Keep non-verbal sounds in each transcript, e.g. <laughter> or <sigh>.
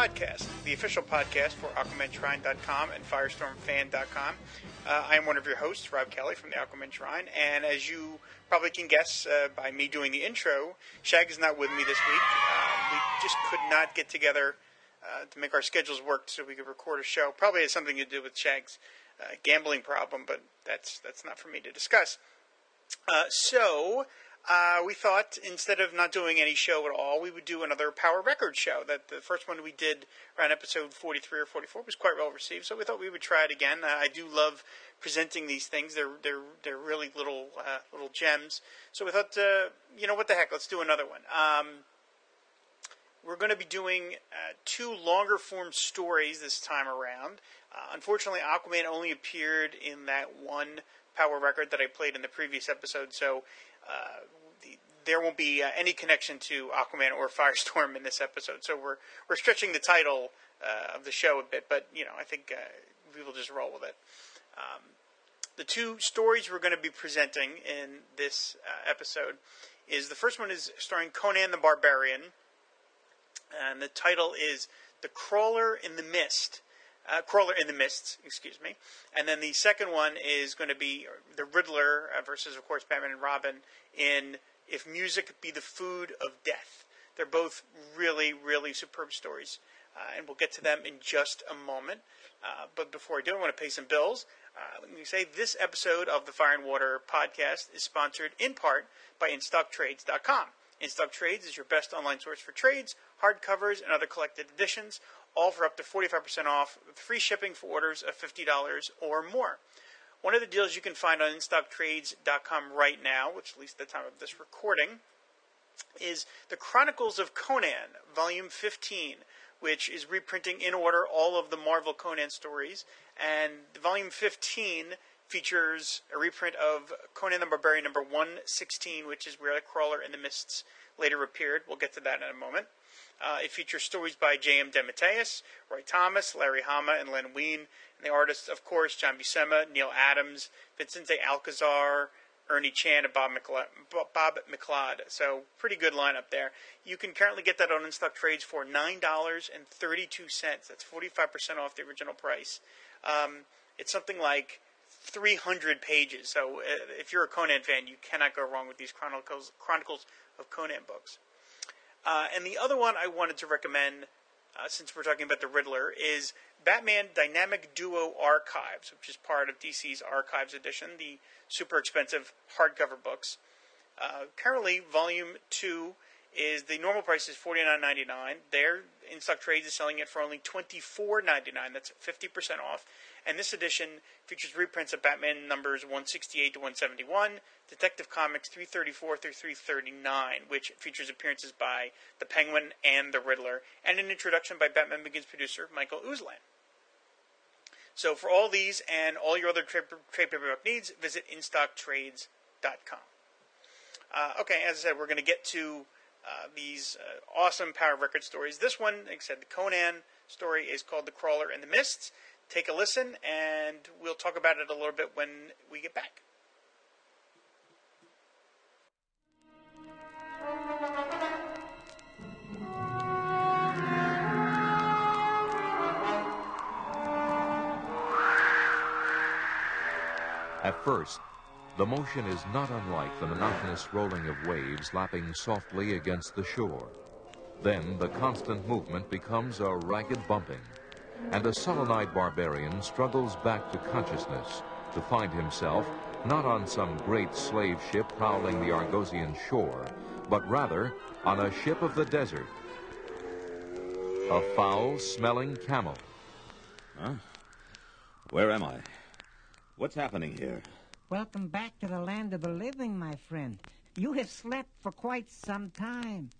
Podcast, the official podcast for AquamanShrine.com and FirestormFan.com. Uh, I am one of your hosts, Rob Kelly from the Aquaman Shrine, and as you probably can guess uh, by me doing the intro, Shag is not with me this week. Uh, we just could not get together uh, to make our schedules work so we could record a show. Probably has something to do with Shag's uh, gambling problem, but that's that's not for me to discuss. Uh, so uh, we thought instead of not doing any show at all, we would do another Power Record show. That the first one we did around episode 43 or 44 was quite well received, so we thought we would try it again. Uh, I do love presenting these things; they're they're they're really little uh, little gems. So we thought, uh, you know, what the heck? Let's do another one. Um, we're going to be doing uh, two longer form stories this time around. Uh, unfortunately, Aquaman only appeared in that one power record that I played in the previous episode, so the, there won't be uh, any connection to Aquaman or <laughs> Firestorm in this episode. So we're we're stretching the title uh, of the show a bit, but you know I think uh, we will just roll with it. Um, the two stories we're going to be presenting in this uh, episode is the first one is starring Conan the Barbarian, and the title is "The Crawler in the Mist." Uh, Crawler in the Mists, excuse me. And then the second one is going to be the Riddler uh, versus, of course, Batman and Robin in If Music Be the Food of Death. They're both really, really superb stories, uh, and we'll get to them in just a moment. Uh, but before I do, I want to pay some bills. Uh, let me say this episode of the Fire and Water podcast is sponsored in part by InStockTrades.com. InStock Trades is your best online source for trades, hardcovers, and other collected editions, all for up to 45% off with free shipping for orders of $50 or more. One of the deals you can find on InStockTrades.com right now, which at least at the time of this recording, is The Chronicles of Conan, Volume 15, which is reprinting in order all of the Marvel Conan stories. And Volume 15 features a reprint of Conan the Barbarian number 116, which is where the Crawler in the Mists later appeared. We'll get to that in a moment. Uh, it features stories by J.M. DeMatteis, Roy Thomas, Larry Hama, and Len Wein. And the artists, of course, John Buscema, Neal Adams, Vincente Alcazar, Ernie Chan, and Bob, McLeod, Bob McLeod. So, pretty good lineup there. You can currently get that on In Stock Trades for $9.32. That's 45% off the original price. Um, it's something like 300 pages. So, uh, if you're a Conan fan, you cannot go wrong with these Chronicles, Chronicles of Conan books. Uh, and the other one I wanted to recommend, uh, since we're talking about the Riddler, is Batman Dynamic Duo Archives, which is part of DC's Archives edition, the super expensive hardcover books. Uh, currently, Volume 2 is the normal price is forty nine ninety nine. Their in stock trades is selling it for only twenty four ninety nine. That's fifty percent off. And this edition features reprints of Batman numbers one sixty eight to one seventy one, Detective Comics three thirty four through three thirty nine, which features appearances by the Penguin and the Riddler, and an introduction by Batman Begins producer Michael Uslan. So for all these and all your other trade, trade paperback needs, visit InStockTrades.com. Uh, okay, as I said, we're going to get to uh, these uh, awesome Power Record stories. This one, like I said, the Conan story is called The Crawler and the Mists. Take a listen, and we'll talk about it a little bit when we get back. At first, the motion is not unlike the monotonous rolling of waves lapping softly against the shore. Then the constant movement becomes a ragged bumping, and a sullen-eyed barbarian struggles back to consciousness to find himself not on some great slave ship prowling the Argosian shore, but rather on a ship of the desert. A foul-smelling camel. Huh? Where am I? What's happening here? Welcome back to the land of the living, my friend. You have slept for quite some time.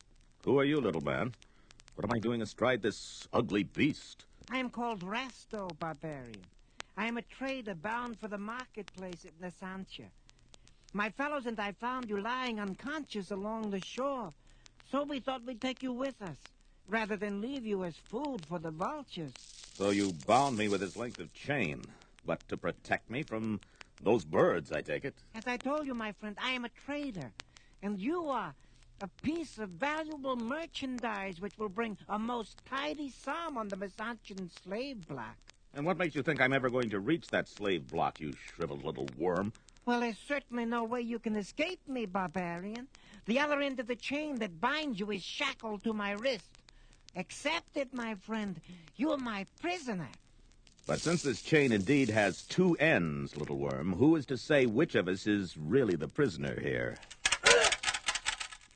Who are you, little man? What am I doing astride this ugly beast? I am called Rasto, barbarian. I am a trader bound for the marketplace at Messantia. My fellows and I found you lying unconscious along the shore, so we thought we'd take you with us, rather than leave you as food for the vultures. So you bound me with this length of chain, but to protect me from those birds, I take it. As I told you, my friend, I am a trader, and you are a piece of valuable merchandise which will bring a most tidy sum on the Messantian slave block. And what makes you think I'm ever going to reach that slave block, you shriveled little worm? Well, there's certainly no way you can escape me, barbarian. The other end of the chain that binds you is shackled to my wrist. Accept it, my friend. You're my prisoner. But since this chain indeed has two ends, little worm, who is to say which of us is really the prisoner here?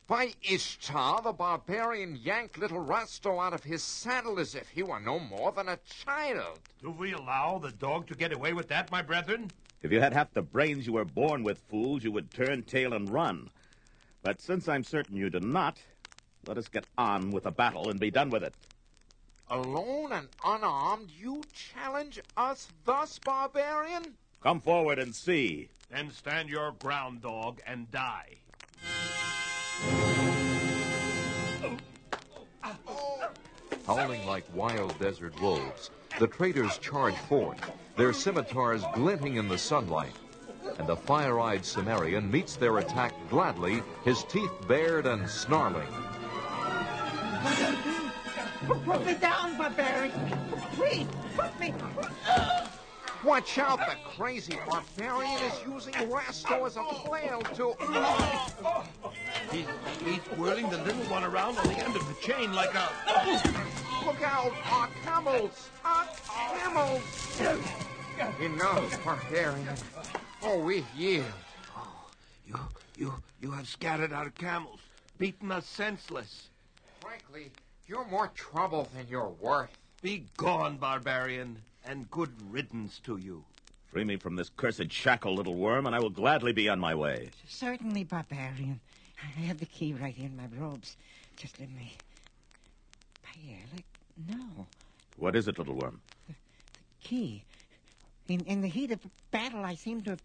By Ishtar, the barbarian yanked little Rasto out of his saddle as if he were no more than a child. Do we allow the dog to get away with that, my brethren? If you had half the brains you were born with, fools, you would turn tail and run. But since I'm certain you do not, let us get on with the battle and be done with it. Alone and unarmed, you challenge us thus, barbarian? Come forward and see. Then stand your ground, dog, and die. Howling like wild desert wolves, the traders charge forth, their scimitars glinting in the sunlight. And the fire-eyed Cimmerian meets their attack gladly, his teeth bared and snarling. Put me down, barbarian. Please, put me. Watch out, the crazy barbarian is using Rasto as a flail to... He's, he's whirling the little one around on the end of the chain like a. Look out, our camels! Our camels! Enough, barbarian. Oh, we yield. Oh, You, you, you have scattered our camels, beaten us senseless. Frankly, you're more trouble than you're worth. Be gone, barbarian, and good riddance to you. Free me from this cursed shackle, little worm, and I will gladly be on my way. Certainly, barbarian. I have the key right here in my robes. Just let me. Here, look. No. What is it, little worm? The key. In, in the heat of battle, I seem to have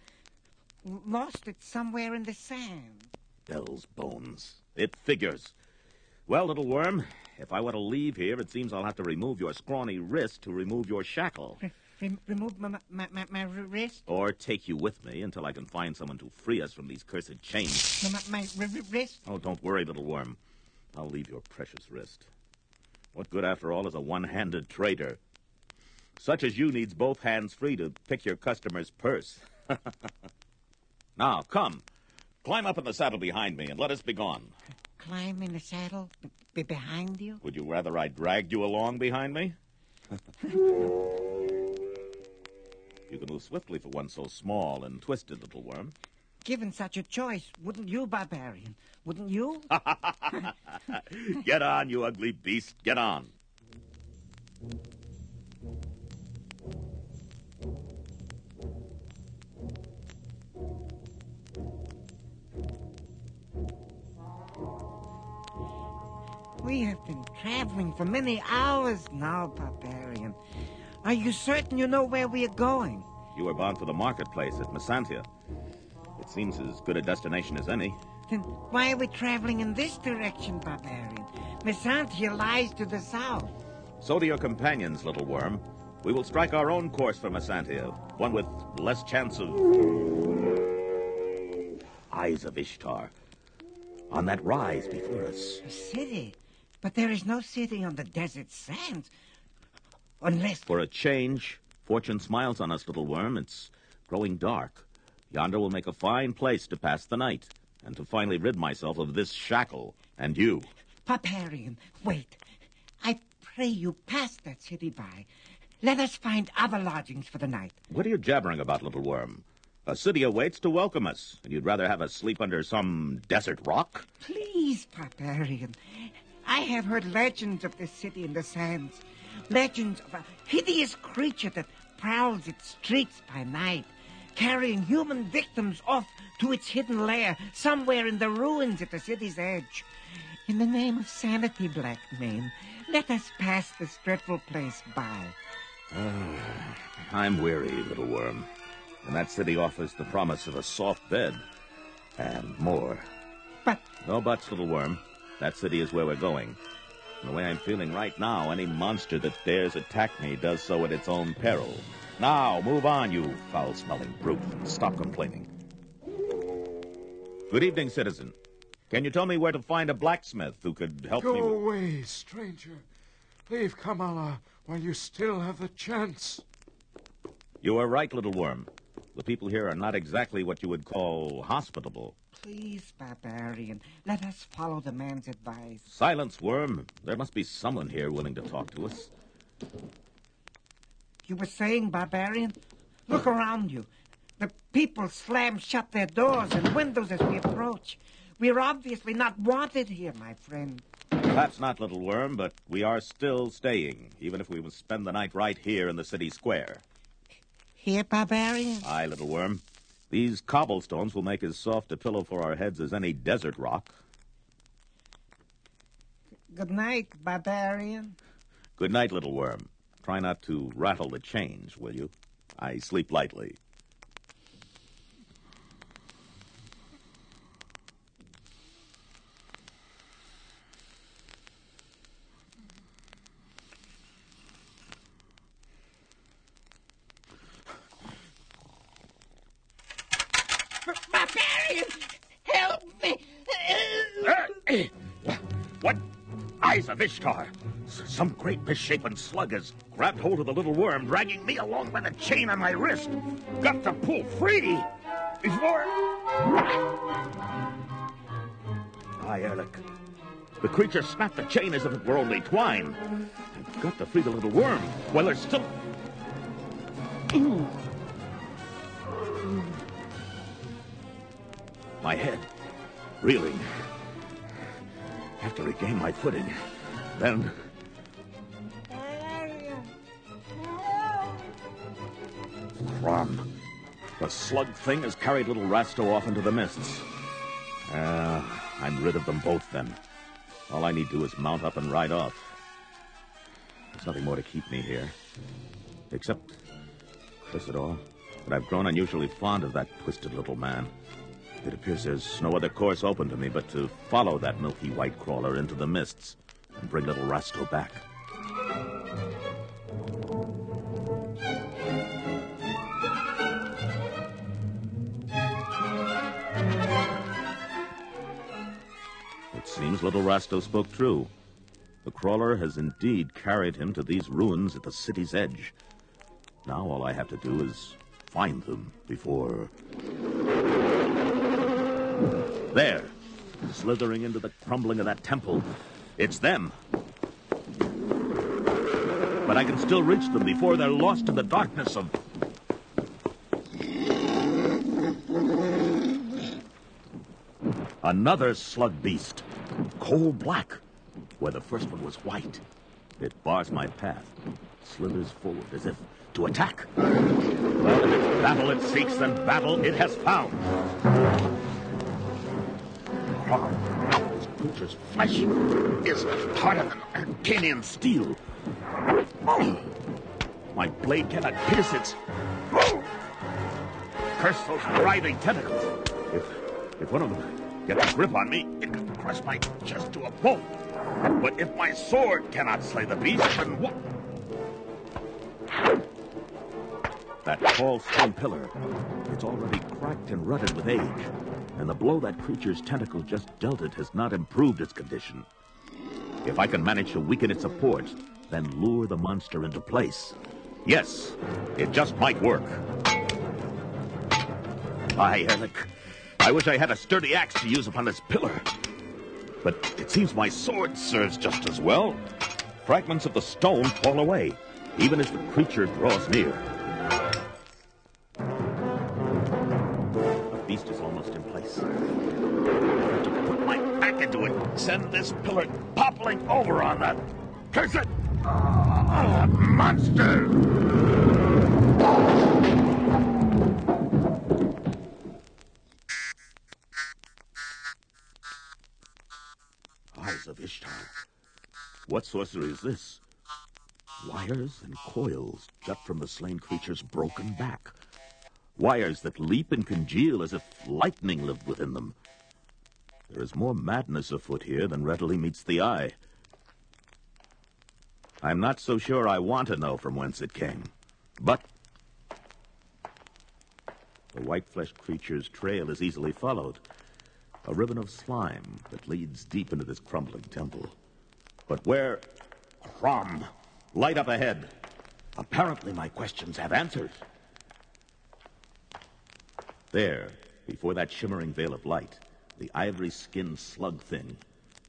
lost it somewhere in the sand. Bel's bones. It figures. Well, little worm, if I want to leave here, it seems I'll have to remove your scrawny wrist to remove your shackle. Re- re- remove my, my, my, my wrist? Or take you with me until I can find someone to free us from these cursed chains. My, my, my wrist? Oh, don't worry, little worm. I'll leave your precious wrist. What good, after all, is a one-handed trader? Such as you needs both hands free to pick your customer's purse. <laughs> now, come. Climb up in the saddle behind me and let us be gone. Climb in the saddle be behind you? Would you rather I dragged you along behind me? <laughs> you can move swiftly for one so small and twisted, little worm. given such a choice, wouldn't you, barbarian? Wouldn't you? <laughs> Get on, you ugly beast. Get on. For many hours now, barbarian. Are you certain you know where we are going? You were bound for the marketplace at Messantia. It seems as good a destination as any. Then why are we traveling in this direction, barbarian? Messantia lies to the south. So do your companions, little worm. We will strike our own course for Messantia, one with less chance of. Eyes of Ishtar. On that rise before us. A city. But there is no city on the desert sands. Unless. For a change, fortune smiles on us, little worm. It's growing dark. Yonder will make a fine place to pass the night, and to finally rid myself of this shackle and you. Barbarian, wait. I pray you pass that city by. Let us find other lodgings for the night. What are you jabbering about, little worm? A city awaits to welcome us, and you'd rather have us sleep under some desert rock? Please, barbarian. I have heard legends of this city in the sands. Legends of a hideous creature that prowls its streets by night, carrying human victims off to its hidden lair somewhere in the ruins at the city's edge. In the name of sanity, Black Mane, let us pass this dreadful place by. Ah, I'm weary, little worm. And that city offers the promise of a soft bed. And more. But No buts, little worm. That city is where we're going. And the way I'm feeling right now, any monster that dares attack me does so at its own peril. Now, move on, you foul-smelling brute, and stop complaining. Good evening, citizen. Can you tell me where to find a blacksmith who could help Go me? with- away, stranger. Leave Kamala while you still have the chance. You are right, little worm. The people here are not exactly what you would call hospitable. Please, barbarian, let us follow the man's advice. Silence, worm. There must be someone here willing to talk to us. You were saying, barbarian? Look around you. The people slam shut their doors and windows as we approach. We're obviously not wanted here, my friend. Perhaps not, little worm, but we are still staying, even if we must spend the night right here in the city square. Here, barbarian? Aye, little worm. These cobblestones will make as soft a pillow for our heads as any desert rock. Good night, barbarian. Good night, little worm. Try not to rattle the chains, will you? I sleep lightly. Barbarian! Help me! What? Eyes of Ishtar! S- Some great misshapen slug has grabbed hold of the little worm, dragging me along by the chain on my wrist. Got to pull free before. Aye, Erlik. The creature snapped the chain as if it were only twine. I've got to free the little worm while there's still. My head reeling. I Have to regain my footing. Then Crom. The slug thing has carried little Rasto off into the mists. Ah, I'm rid of them both then. All I need to do is mount up and ride off. There's nothing more to keep me here. Except, curse it all, that I've grown unusually fond of that twisted little man. It appears there's no other course open to me but to follow that milky white crawler into the mists and bring little Rasto back. It seems little Rasto spoke true. The crawler has indeed carried him to these ruins at the city's edge. Now all I have to do is find them before. There, slithering into the crumbling of that temple. It's them. But I can still reach them before they're lost in the darkness of. Another slug beast. Coal black, where the first one was white. It bars my path, slithers forward as if to attack. Well, if it's battle it seeks, then battle it has found. Creature's flesh is harder than Arcanian steel. Oh, my blade cannot pierce its. Curse those writhing tentacles. If, if one of them gets a grip on me, it can crush my chest to a pulp. But if my sword cannot slay the beast, then what? That tall stone pillar, it's already cracked and rutted with age. And the blow that creature's tentacle just dealt it has not improved its condition. If I can manage to weaken its support, then lure the monster into place. Yes, it just might work. Aye, Erlik. I wish I had a sturdy axe to use upon this pillar. But it seems my sword serves just as well. Fragments of the stone fall away, even as the creature draws near. Send this pillar toppling over on that cursed ah, monster! Eyes of Ishtar. What sorcery is this? Wires and coils jut from the slain creature's broken back. Wires that leap and congeal as if lightning lived within them. There is more madness afoot here than readily meets the eye. I'm not so sure I want to know from whence it came. But the white-fleshed creature's trail is easily followed. A ribbon of slime that leads deep into this crumbling temple. But where... Crom! Light up ahead. Apparently my questions have answers. There, before that shimmering veil of light, the ivory-skinned slug thing.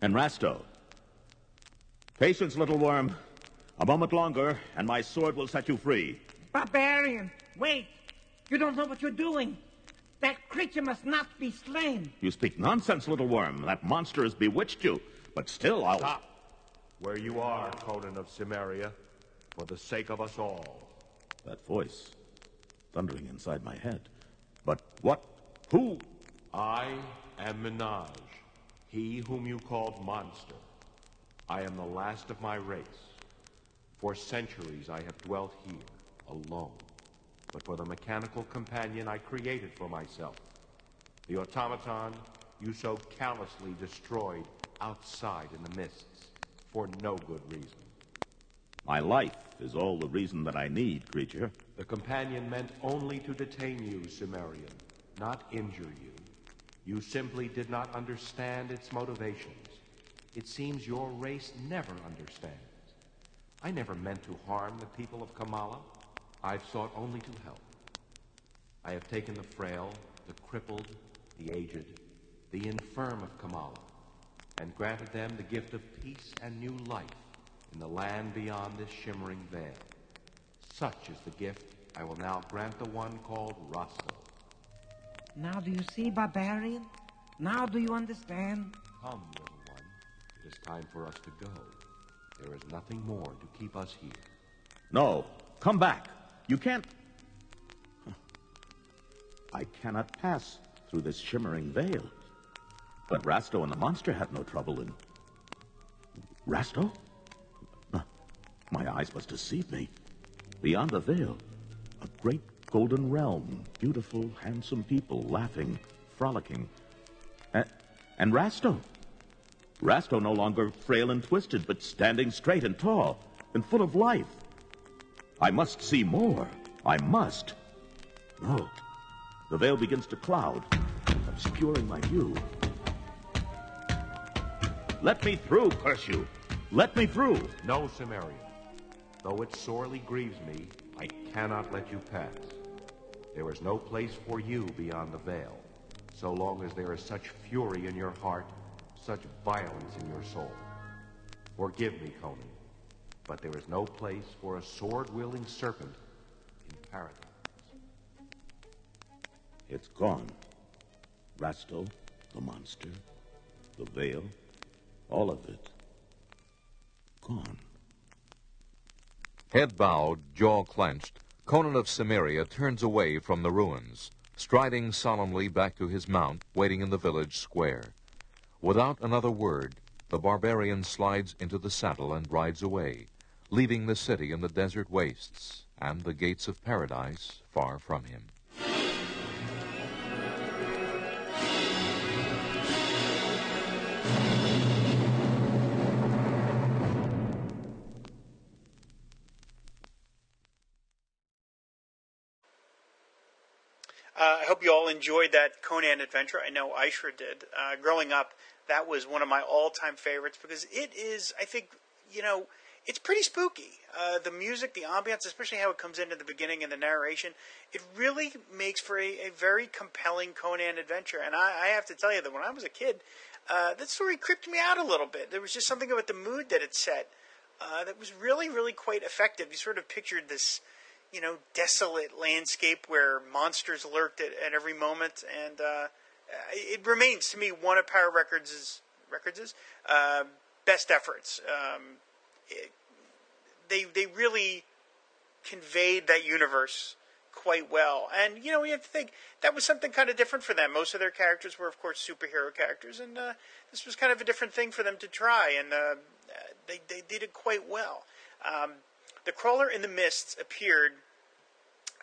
And Rasto. Patience, little worm. A moment longer, and my sword will set you free. Barbarian, wait! You don't know what you're doing. That creature must not be slain. You speak nonsense, little worm. That monster has bewitched you. But still, I'll... Stop where you are, Conan of Cimmeria, for the sake of us all. That voice, thundering inside my head. But what? Who? I am Minaj, he whom you called monster. I am the last of my race. For centuries I have dwelt here, alone, but for the mechanical companion I created for myself. The automaton you so callously destroyed outside in the mists, for no good reason. My life is all the reason that I need, creature. The companion meant only to detain you, Cimmerian, not injure you. You simply did not understand its motivations. It seems your race never understands. I never meant to harm the people of Kamala. I've sought only to help. I have taken the frail, the crippled, the aged, the infirm of Kamala, and granted them the gift of peace and new life in the land beyond this shimmering veil. Such is the gift I will now grant the one called Roscoe. Now do you see, barbarian? Now do you understand? Come, little one. It is time for us to go. There is nothing more to keep us here. No, come back. You can't. I cannot pass through this shimmering veil. But Rasto and the monster had no trouble in. Rasto? My eyes must deceive me. Beyond the veil, a great golden realm, beautiful, handsome people laughing, frolicking. A- and Rasto. Rasto no longer frail and twisted, but standing straight and tall and full of life. I must see more. I must. No. The veil begins to cloud, obscuring my view. Let me through, curse you. Let me through. No, Cimmerian. Though it sorely grieves me, I cannot let you pass. There is no place for you beyond the veil, so long as there is such fury in your heart, such violence in your soul. Forgive me, Conan, but there is no place for a sword-wielding serpent in paradise. It's gone. Rasto, The monster, the veil, all of it gone. Head bowed, jaw clenched, Conan of Cimmeria turns away from the ruins, striding solemnly back to his mount waiting in the village square. Without another word, the barbarian slides into the saddle and rides away, leaving the city in the desert wastes and the gates of paradise far from him. I hope you all enjoyed that Conan adventure. I know I sure did. Uh, growing up, that was one of my all-time favorites because it is, I think, you know, it's pretty spooky. Uh, the music, the ambiance, especially how it comes in at the beginning and the narration, it really makes for a, a very compelling Conan adventure. And I, I, have to tell you that when I was a kid, uh, that story creeped me out a little bit. There was just something about the mood that it set uh, that was really, really quite effective. You sort of pictured this you know, desolate landscape where monsters lurked at, at every moment, and uh, it remains to me one of Power Records' Records' uh, best efforts. Um, it, they they really conveyed that universe quite well, and you know you have to think that was something kind of different for them. Most of their characters were, of course, superhero characters, and uh, this was kind of a different thing for them to try, and uh, they they did it quite well. Um, the Crawler in the Mists appeared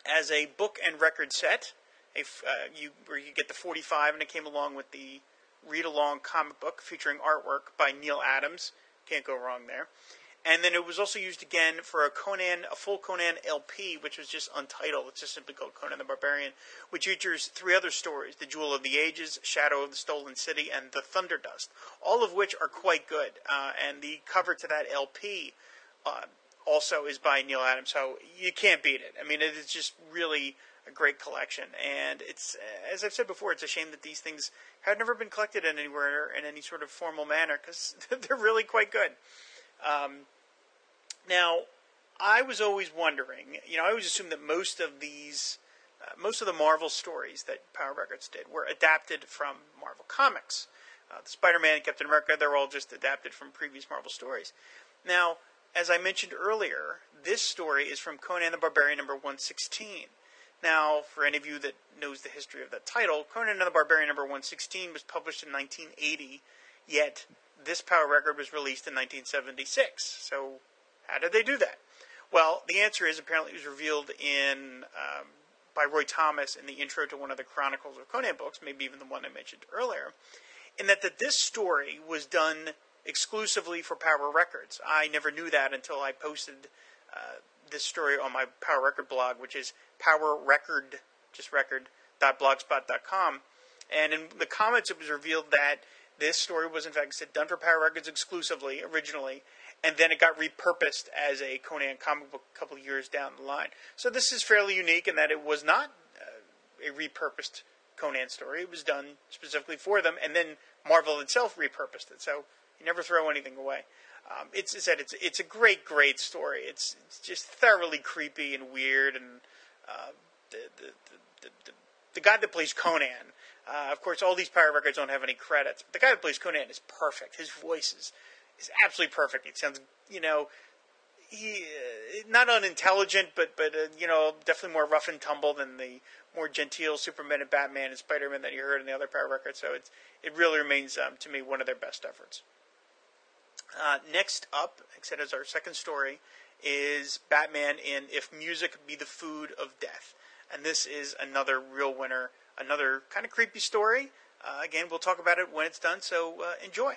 as a book and record set. A, uh, you where you get the 45, and it came along with the read along comic book featuring artwork by Neal Adams. Can't go wrong there. And then it was also used again for a Conan, a full Conan LP, which was just untitled. It's just simply called Conan the Barbarian, which features three other stories: The Jewel of the Ages, Shadow of the Stolen City, and The Thunderdust. All of which are quite good. Uh, and the cover to that LP uh, also is by Neal Adams, so you can't beat it. I mean, it is just really a great collection, and it's as I've said before, it's a shame that these things have never been collected in anywhere in any sort of formal manner because <laughs> they're really quite good. Um, now, I was always wondering, you know, I always assumed that most of these, uh, most of the Marvel stories that Power Records did were adapted from Marvel Comics. Uh, the Spider-Man, Captain America, they're all just adapted from previous Marvel stories. Now, as I mentioned earlier, this story is from Conan the Barbarian number 116. Now, for any of you that knows the history of that title, Conan the Barbarian number 116 was published in 1980, yet this power record was released in 1976. So, how did they do that? Well, the answer is apparently it was revealed in um, by Roy Thomas in the intro to one of the Chronicles of Conan books, maybe even the one I mentioned earlier, in that, that this story was done exclusively for Power Records. I never knew that until I posted uh, this story on my Power Record blog, which is Power Record, just record.blogspot.com. And in the comments, it was revealed that this story was, in fact, done for Power Records exclusively originally, and then it got repurposed as a Conan comic book a couple years down the line. So this is fairly unique in that it was not uh, a repurposed Conan story. It was done specifically for them, and then Marvel itself repurposed it. So you never throw anything away. Um, it's, it's it's it's a great great story. It's, it's just thoroughly creepy and weird, and uh, the, the, the, the, the guy that plays Conan. Uh, of course, all these Power Records don't have any credits. But The guy that plays Conan is perfect. His voice is is absolutely perfect. It sounds, you know, he uh, not unintelligent, but but uh, you know, definitely more rough and tumble than the more genteel Superman and Batman and Spider Man that you heard in the other Power Records. So it's it really remains um, to me one of their best efforts. Uh, next up, like I said, as our second story, is Batman in If Music Be the Food of Death. And this is another real winner, another kind of creepy story. Uh, again, we'll talk about it when it's done, so uh, enjoy.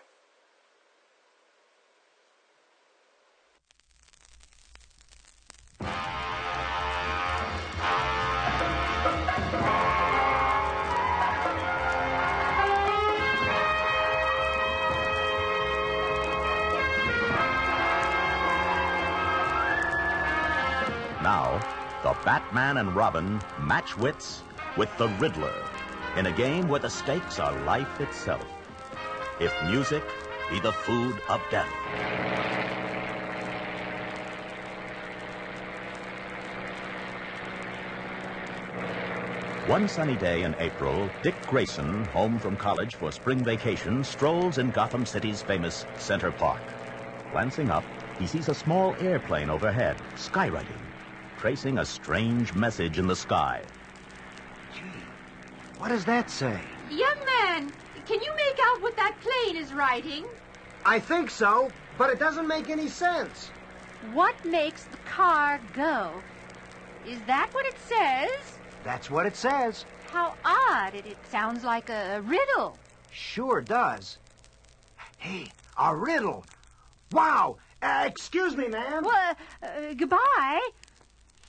Batman and Robin match wits with the Riddler in a game where the stakes are life itself. If music be the food of death. One sunny day in April, Dick Grayson, home from college for spring vacation, strolls in Gotham City's famous Center Park. Glancing up, he sees a small airplane overhead, skywriting, tracing a strange message in the sky. Gee, what does that say? Young man, can you make out what that plane is writing? I think so, but it doesn't make any sense. What makes the car go? Is that what it says? That's what it says. How odd. It, it sounds like a riddle. Sure does. Hey, a riddle. Wow. Uh, excuse me, ma'am. Well, uh, uh, goodbye.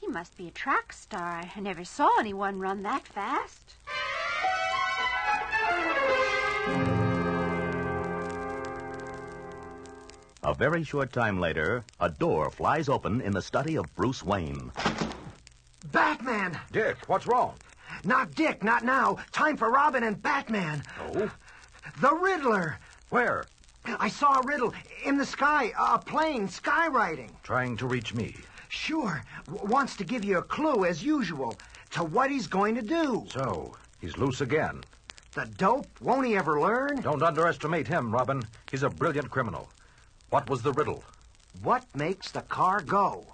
He must be a track star. I never saw anyone run that fast. A very short time later, a door flies open in the study of Bruce Wayne. Batman! Dick, what's wrong? Not Dick, not now. Time for Robin and Batman. Oh? The Riddler. Where? I saw a riddle in the sky, a plane skywriting. Trying to reach me. Sure. W- wants to give you a clue, as usual, to what he's going to do. So, he's loose again. The dope? Won't he ever learn? Don't underestimate him, Robin. He's a brilliant criminal. What was the riddle? What makes the car go?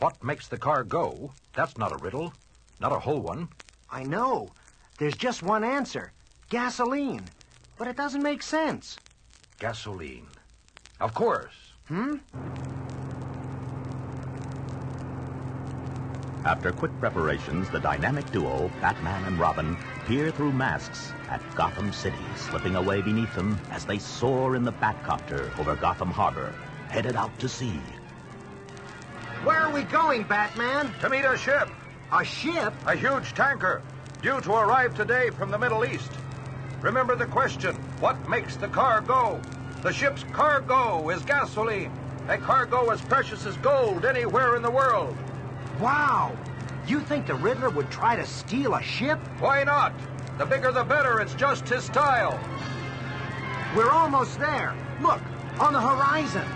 What makes the car go? That's not a riddle. Not a whole one. I know. There's just one answer gasoline. But it doesn't make sense. Gasoline. Of course. Hmm? After quick preparations, the dynamic duo, Batman and Robin, peer through masks at Gotham City, slipping away beneath them as they soar in the Batcopter over Gotham Harbor, headed out to sea. Where are we going, Batman? To meet a ship. A ship? A huge tanker. Due to arrive today from the Middle East. Remember the question what makes the car go? The ship's cargo is gasoline. A cargo as precious as gold anywhere in the world. Wow. You think the Riddler would try to steal a ship? Why not? The bigger the better. It's just his style. We're almost there. Look, on the horizon.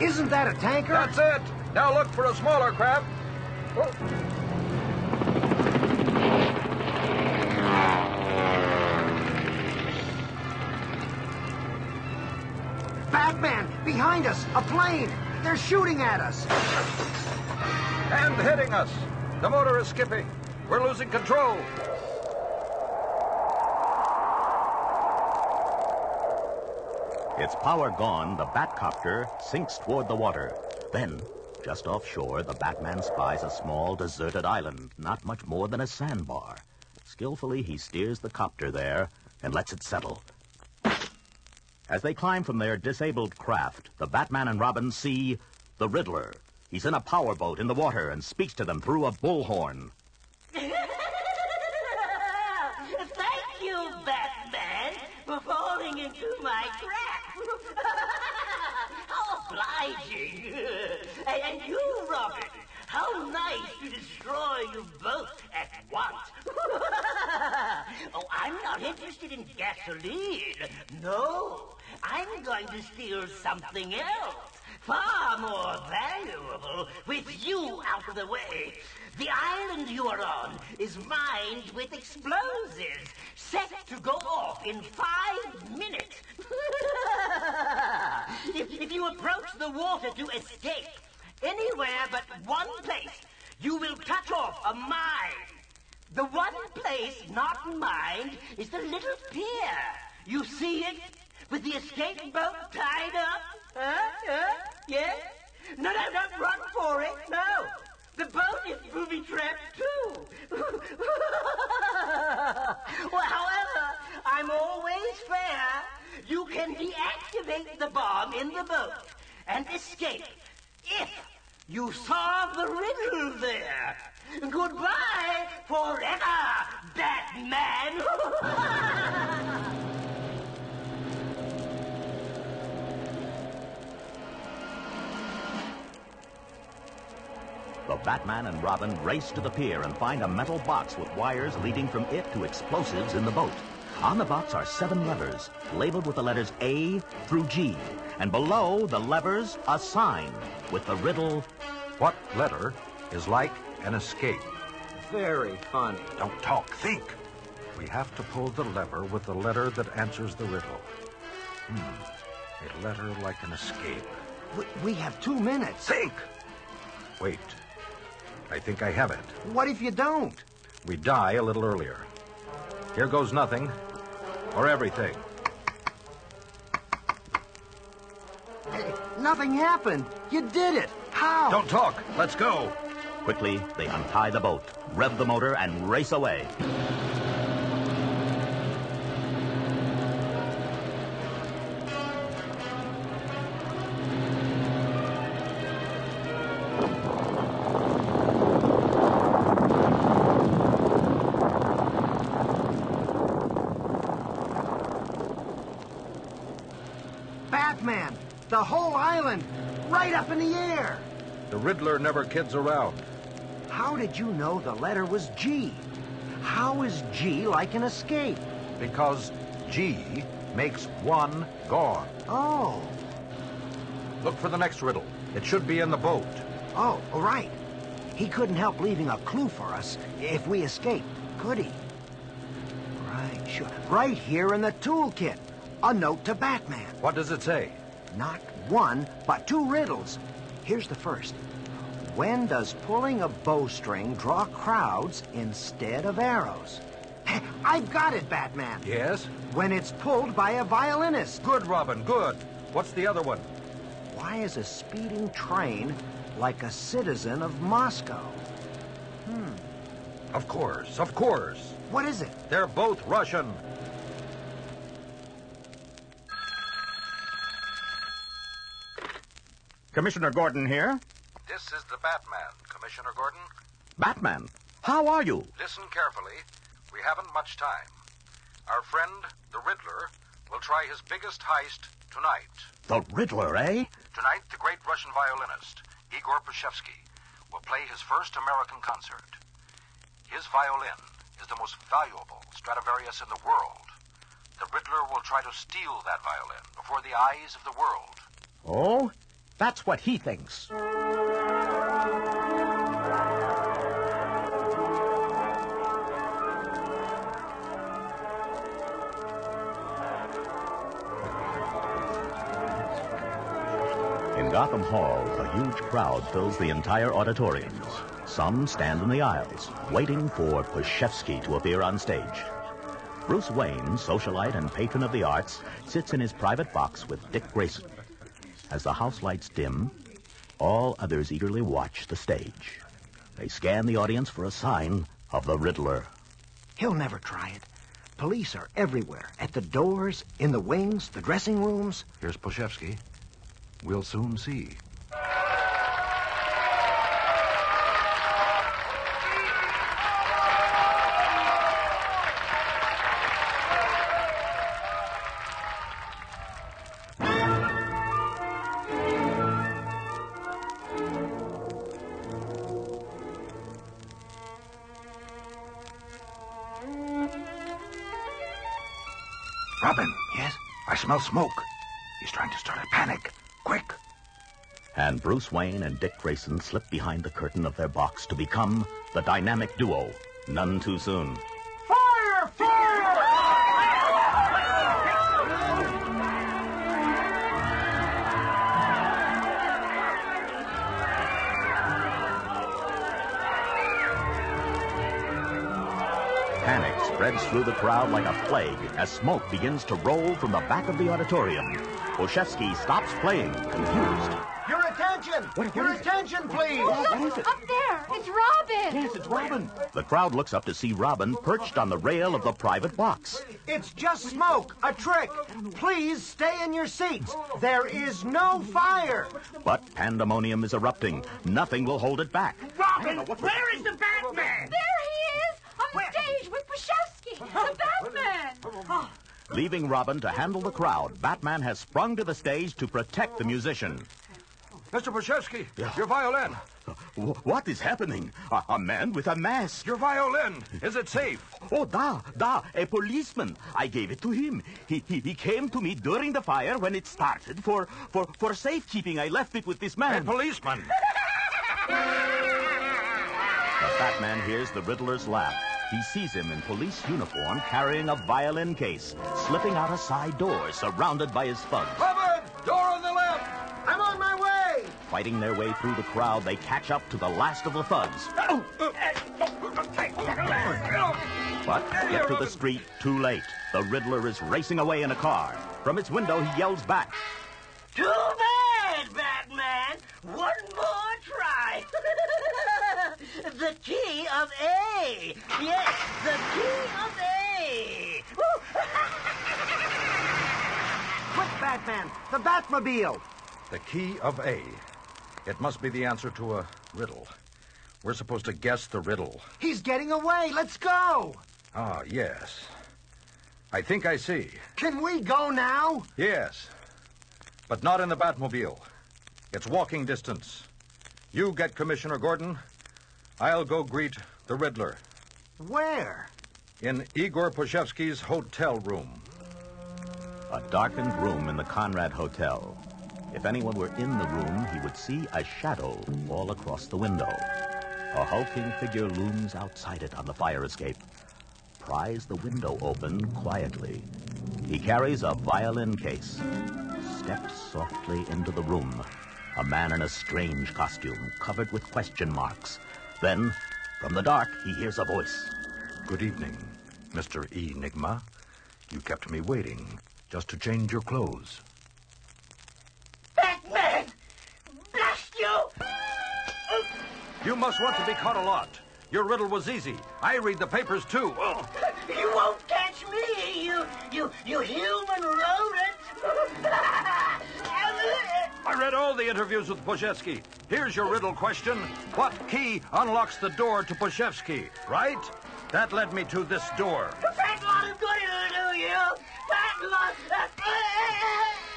Isn't that a tanker? That's it. Now look for a smaller craft. Oh. Batman, behind us, a plane. They're shooting at us. And hitting us. The motor is skipping. We're losing control. Its power gone, the Batcopter sinks toward the water. Then, just offshore, the Batman spies a small deserted island, not much more than a sandbar. Skillfully, he steers the copter there and lets it settle. As they climb from their disabled craft, the Batman and Robin see the Riddler. He's in a powerboat in the water and speaks to them through a bullhorn. <laughs> Thank you, Batman, for falling into my trap. <laughs> How obliging. and, you, Robin, how nice to destroy you both at once. <laughs> oh, I'm not interested in gasoline. No, I'm going to steal something else. Far more valuable with you out of the way. The island you are on is mined with explosives, set to go off in five minutes. <laughs> if, if you approach the water to escape, anywhere but one place, you will touch off a mine. The one place not mined is the little pier. You see it? With the escape boat tied up? Huh? Huh? Yes? No, no, don't run for it. No. The boat is booby trapped too. <laughs> well, however, I'm always fair. You can deactivate the bomb in the boat and escape if you solve the riddle there. Goodbye forever, Batman. <laughs> The Batman and Robin race to the pier and find a metal box with wires leading from it to explosives in the boat. On the box are seven levers, labeled with the letters A through G. And below the levers, a sign with the riddle What letter is like an escape? very funny. Don't talk, think. We have to pull the lever with the letter that answers the riddle. Hmm. A letter like an escape. We, we have two minutes. Think! Wait. I think I have it. What if you don't? We die a little earlier. Here goes nothing. Or everything. Hey, nothing happened. You did it. How? Don't talk. Let's go. Quickly, they untie the boat, rev the motor, and race away. The Riddler never kids around. How did you know the letter was G? How is G like an escape? Because G makes one gone. Oh. Look for the next riddle. It should be in the boat. Oh, all right. He couldn't help leaving a clue for us if we escaped, could he? Right, sure. Right here in the toolkit. A note to Batman. What does it say? Not one, but two riddles. Here's the first. When does pulling a bowstring draw crowds instead of arrows? <laughs> I've got it, Batman. Yes? When it's pulled by a violinist. Good, Robin, good. What's the other one? Why is a speeding train like a citizen of Moscow? Hmm. Of course, of course. What is it? They're both Russian. Commissioner Gordon here. This is the Batman, Commissioner Gordon. Batman, how are you? Listen carefully. We haven't much time. Our friend, the Riddler, will try his biggest heist tonight. The Riddler, eh? Tonight, the great Russian violinist, Igor Pashevsky, will play his first American concert. His violin is the most valuable Stradivarius in the world. The Riddler will try to steal that violin before the eyes of the world. Oh, that's what he thinks. In Gotham Hall, a huge crowd fills the entire auditorium. Some stand in the aisles, waiting for Pashevsky to appear on stage. Bruce Wayne, socialite and patron of the arts, sits in his private box with Dick Grayson. As the house lights dim, all others eagerly watch the stage. They scan the audience for a sign of the Riddler. He'll never try it. Police are everywhere. At the doors, in the wings, the dressing rooms. Here's Poshevsky. We'll soon see. Smell smoke. He's trying to start a panic. Quick. And Bruce Wayne and Dick Grayson slip behind the curtain of their box to become the dynamic duo. None too soon. Through the crowd like a plague as smoke begins to roll from the back of the auditorium. Oshevsky stops playing, confused. Your attention! Your attention, please! Look, up there. It's Robin. Yes, it's Robin. The crowd looks up to see Robin perched on the rail of the private box. It's just smoke, a trick. Please stay in your seats. There is no fire. But pandemonium is erupting. Nothing will hold it back. Robin, where is the Batman? There he is, on stage with Pashevsky, the Batman. Oh, Leaving Robin to handle the crowd, Batman has sprung to the stage to protect the musician. Mr. Poshevsky, your violin. What is happening? A, a man with a mask. Your violin. Is it safe? Oh, da, da, a policeman. I gave it to him. He, he, he came to me during the fire when it started. For, for, for safekeeping, I left it with this man. A policeman. The Batman hears the Riddler's laugh. He sees him in police uniform carrying a violin case, slipping out a side door, surrounded by his thugs. Hubbard! Door on the left! I'm on my way! Fighting their way through the crowd, they catch up to the last of the thugs. But get to the street too late. The Riddler is racing away in a car. From its window, he yells back. Too bad, Batman. One more try. <laughs> the key of A. Yes, the key of A. Quick, Batman! The Batmobile! The key of A. It must be the answer to a riddle. We're supposed to guess the riddle. He's getting away! Let's go! Ah, yes. I think I see. Can we go now? Yes. But not in the Batmobile. It's walking distance. You get Commissioner Gordon. I'll go greet the Riddler Where? in Igor Poshevsky's hotel room. A darkened room in the Conrad Hotel. If anyone were in the room, he would see a shadow all across the window. A hulking figure looms outside it on the fire escape. Pries the window open quietly. He carries a violin case. Steps softly into the room. A man in a strange costume, covered with question marks. Then, from the dark, he hears a voice. Good evening, Mr. Enigma. You kept me waiting just to change your clothes. Batman! Blast you! You must want to be caught a lot. Your riddle was easy. I read the papers too. Oh. You won't catch me, you, you, you human rodent! <laughs> I read all the interviews with Poshevsky. Here's your riddle question. What key unlocks the door to Poshevsky, right? That led me to this door. It'll do you! Lot...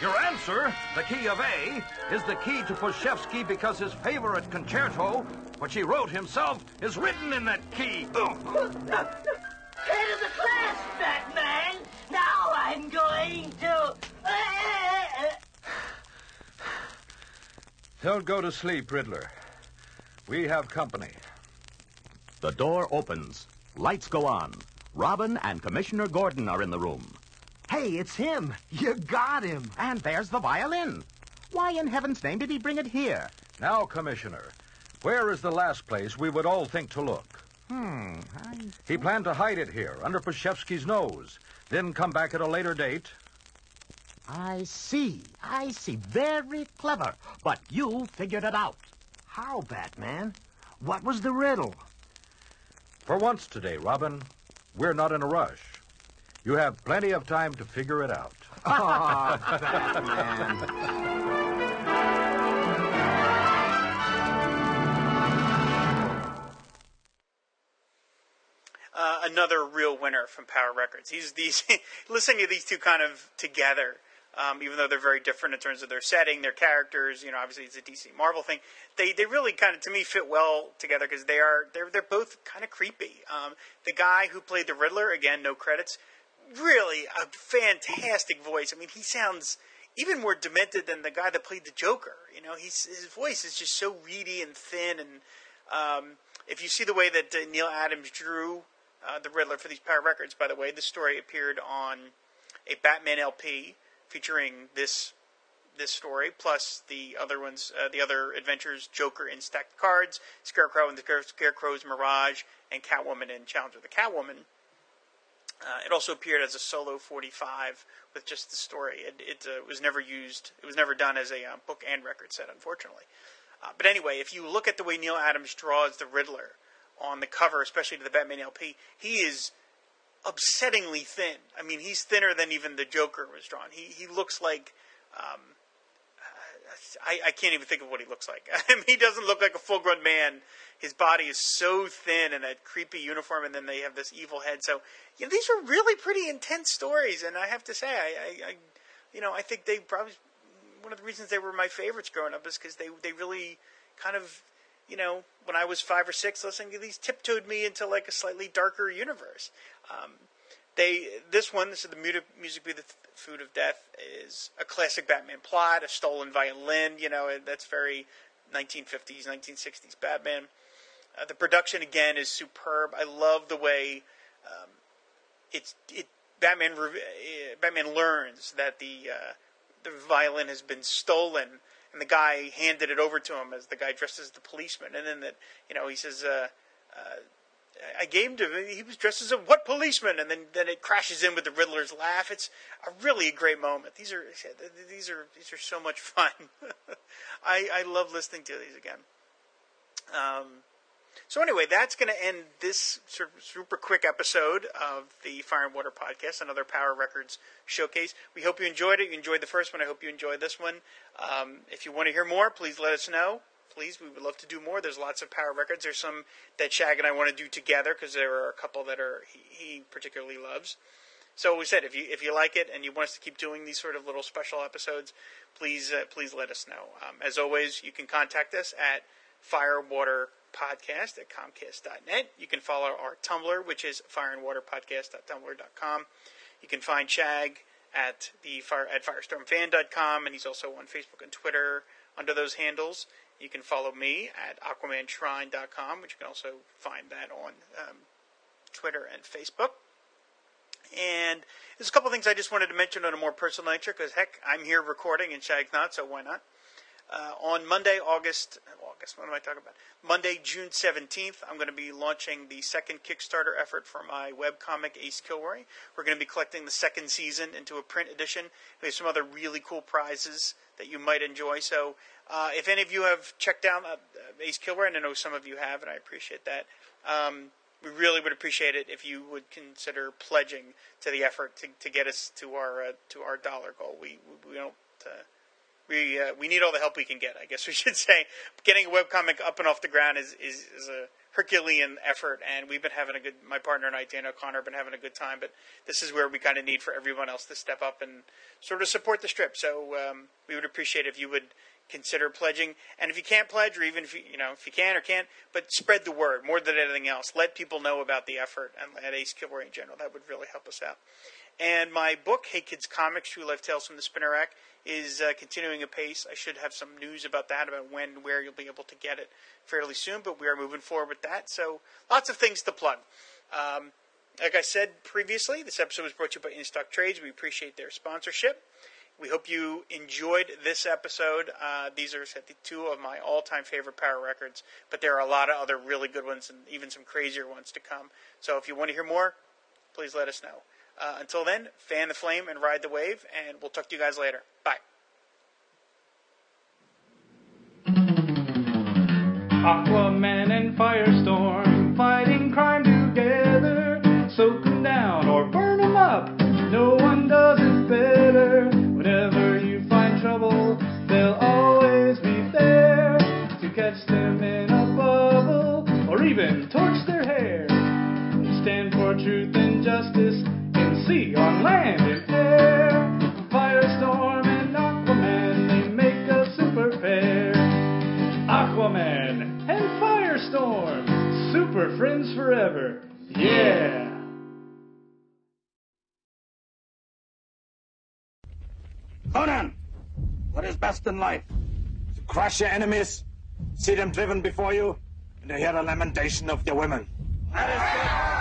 Your answer, the key of A, is the key to Poshevsky because his favorite concerto, which he wrote himself, is written in that key. Don't go to sleep, Riddler. We have company. The door opens. Lights go on. Robin and Commissioner Gordon are in the room. Hey, it's him. You got him. And there's the violin. Why in heaven's name did he bring it here? Now, Commissioner, where is the last place we would all think to look? Hmm. I... He planned to hide it here, under Poshevsky's nose, then come back at a later date. I see. I see. Very clever. But you figured it out. How, Batman? What was the riddle? For once today, Robin, we're not in a rush. You have plenty of time to figure it out. Oh, <laughs> Batman. uh, another real winner from Power Records. These <laughs> these listening to these two kind of together, um, even though they're very different in terms of their setting, their characters. You know, obviously it's a DC Marvel thing. They they really kind of to me fit well together because they are they're they're both kind of creepy. Um, the guy who played the Riddler, again, no credits, really a fantastic voice. I mean, he sounds even more demented than the guy that played the Joker. You know, he's his voice is just so reedy and thin and. Um, if you see the way that uh, Neal Adams drew uh, the Riddler for these Power Records, by the way, this story appeared on a Batman LP featuring this this story plus the other ones, uh, the other adventures, Joker in Stacked Cards, Scarecrow and the Scarecrow's Mirage, and Catwoman in Challenge of the Catwoman. Uh, it also appeared as a solo 45 with just the story. It, it uh, was never used. It was never done as a uh, book and record set, unfortunately. Uh, but anyway, if you look at the way Neal Adams draws the Riddler on the cover, especially to the Batman LP, he is upsettingly thin. I mean, he's thinner than even the Joker was drawn. He he looks like. Um, I, I can't even think of what he looks like. <laughs> I mean, he doesn't look like a full-grown man. His body is so thin in that creepy uniform, and then they have this evil head. So, you know, these are really pretty intense stories, and I have to say, I, I, I you know, I think they probably one of the reasons they were my favorites growing up is because they they really kind of you know when I was five or six listening to these tiptoed me into like a slightly darker universe. Um, they this one this is the music, music be the food of death is a classic Batman plot, a stolen violin. You know that's very 1950s 1960s Batman. Uh, the production again is superb. I love the way um, it's it. Batman uh, Batman learns that the uh, the violin has been stolen, and the guy handed it over to him as the guy dressed as the policeman, and then that you know he says. Uh, uh, I gave him to he was dressed as a what policeman, and then then it crashes in with the Riddler's laugh. It's a really a great moment. These are these are these are so much fun. <laughs> I I love listening to these again. Um, so anyway, that's going to end this super quick episode of the Fire and Water podcast, another Power Records showcase. We hope you enjoyed it. You enjoyed the first one. I hope you enjoyed this one. Um, if you want to hear more, please let us know please. We would love to do more. There's lots of Power Records. There's some that Shag and I want to do together because there are a couple that are he, he, particularly loves. So we said if you if you like it and you want us to keep doing these sort of little special episodes, please uh, please let us know. Um, as always, you can contact us at firewaterpodcast at comcast.net. You can follow our Tumblr, which is fireandwaterpodcast.tumblr.com. You can find Shag at the fire at firestormfan.com, and he's also on Facebook and Twitter under those handles. You can follow me at aquamanshrine.com, which you can also find that on um, Twitter and Facebook. And there's a couple things I just wanted to mention on a more personal nature because, heck, I'm here recording and Shag's not, so why not? Uh, on Monday, August, August, what am I talking about? Monday, June 17th, I'm going to be launching the second Kickstarter effort for my webcomic Ace Kilroy. We're going to be collecting the second season into a print edition. We have some other really cool prizes that you might enjoy. So uh, if any of you have checked out uh, Ace Kilroy, and I know some of you have, and I appreciate that, um, we really would appreciate it if you would consider pledging to the effort to, to get us to our uh, to our dollar goal. We we, we don't. We, uh, we need all the help we can get. I guess we <laughs> should say getting a webcomic up and off the ground is, is, is a Herculean effort, and we've been having a good. My partner and I, Dan O'Connor, have been having a good time. But this is where we kind of need for everyone else to step up and sort of support the strip. So um, we would appreciate if you would consider pledging. And if you can't pledge, or even if you, you know if you can or can't, but spread the word more than anything else. Let people know about the effort and at Ace Kilroy in general. That would really help us out. And my book, Hey Kids Comics: True Life Tales from the Spinner Rack, is uh, continuing apace. I should have some news about that, about when, and where you'll be able to get it fairly soon. But we are moving forward with that. So lots of things to plug. Um, like I said previously, this episode was brought to you by InStock Trades. We appreciate their sponsorship. We hope you enjoyed this episode. Uh, these are two of my all-time favorite power records, but there are a lot of other really good ones and even some crazier ones to come. So if you want to hear more, please let us know. Uh, until then, fan the flame and ride the wave, and we'll talk to you guys later. Bye. Aquaman and Firestorm fighting crime together. Soak them down or burn them up. No Super friends forever. Yeah! Conan, what is best in life? To crush your enemies, see them driven before you, and to hear the lamentation of their women. That is good.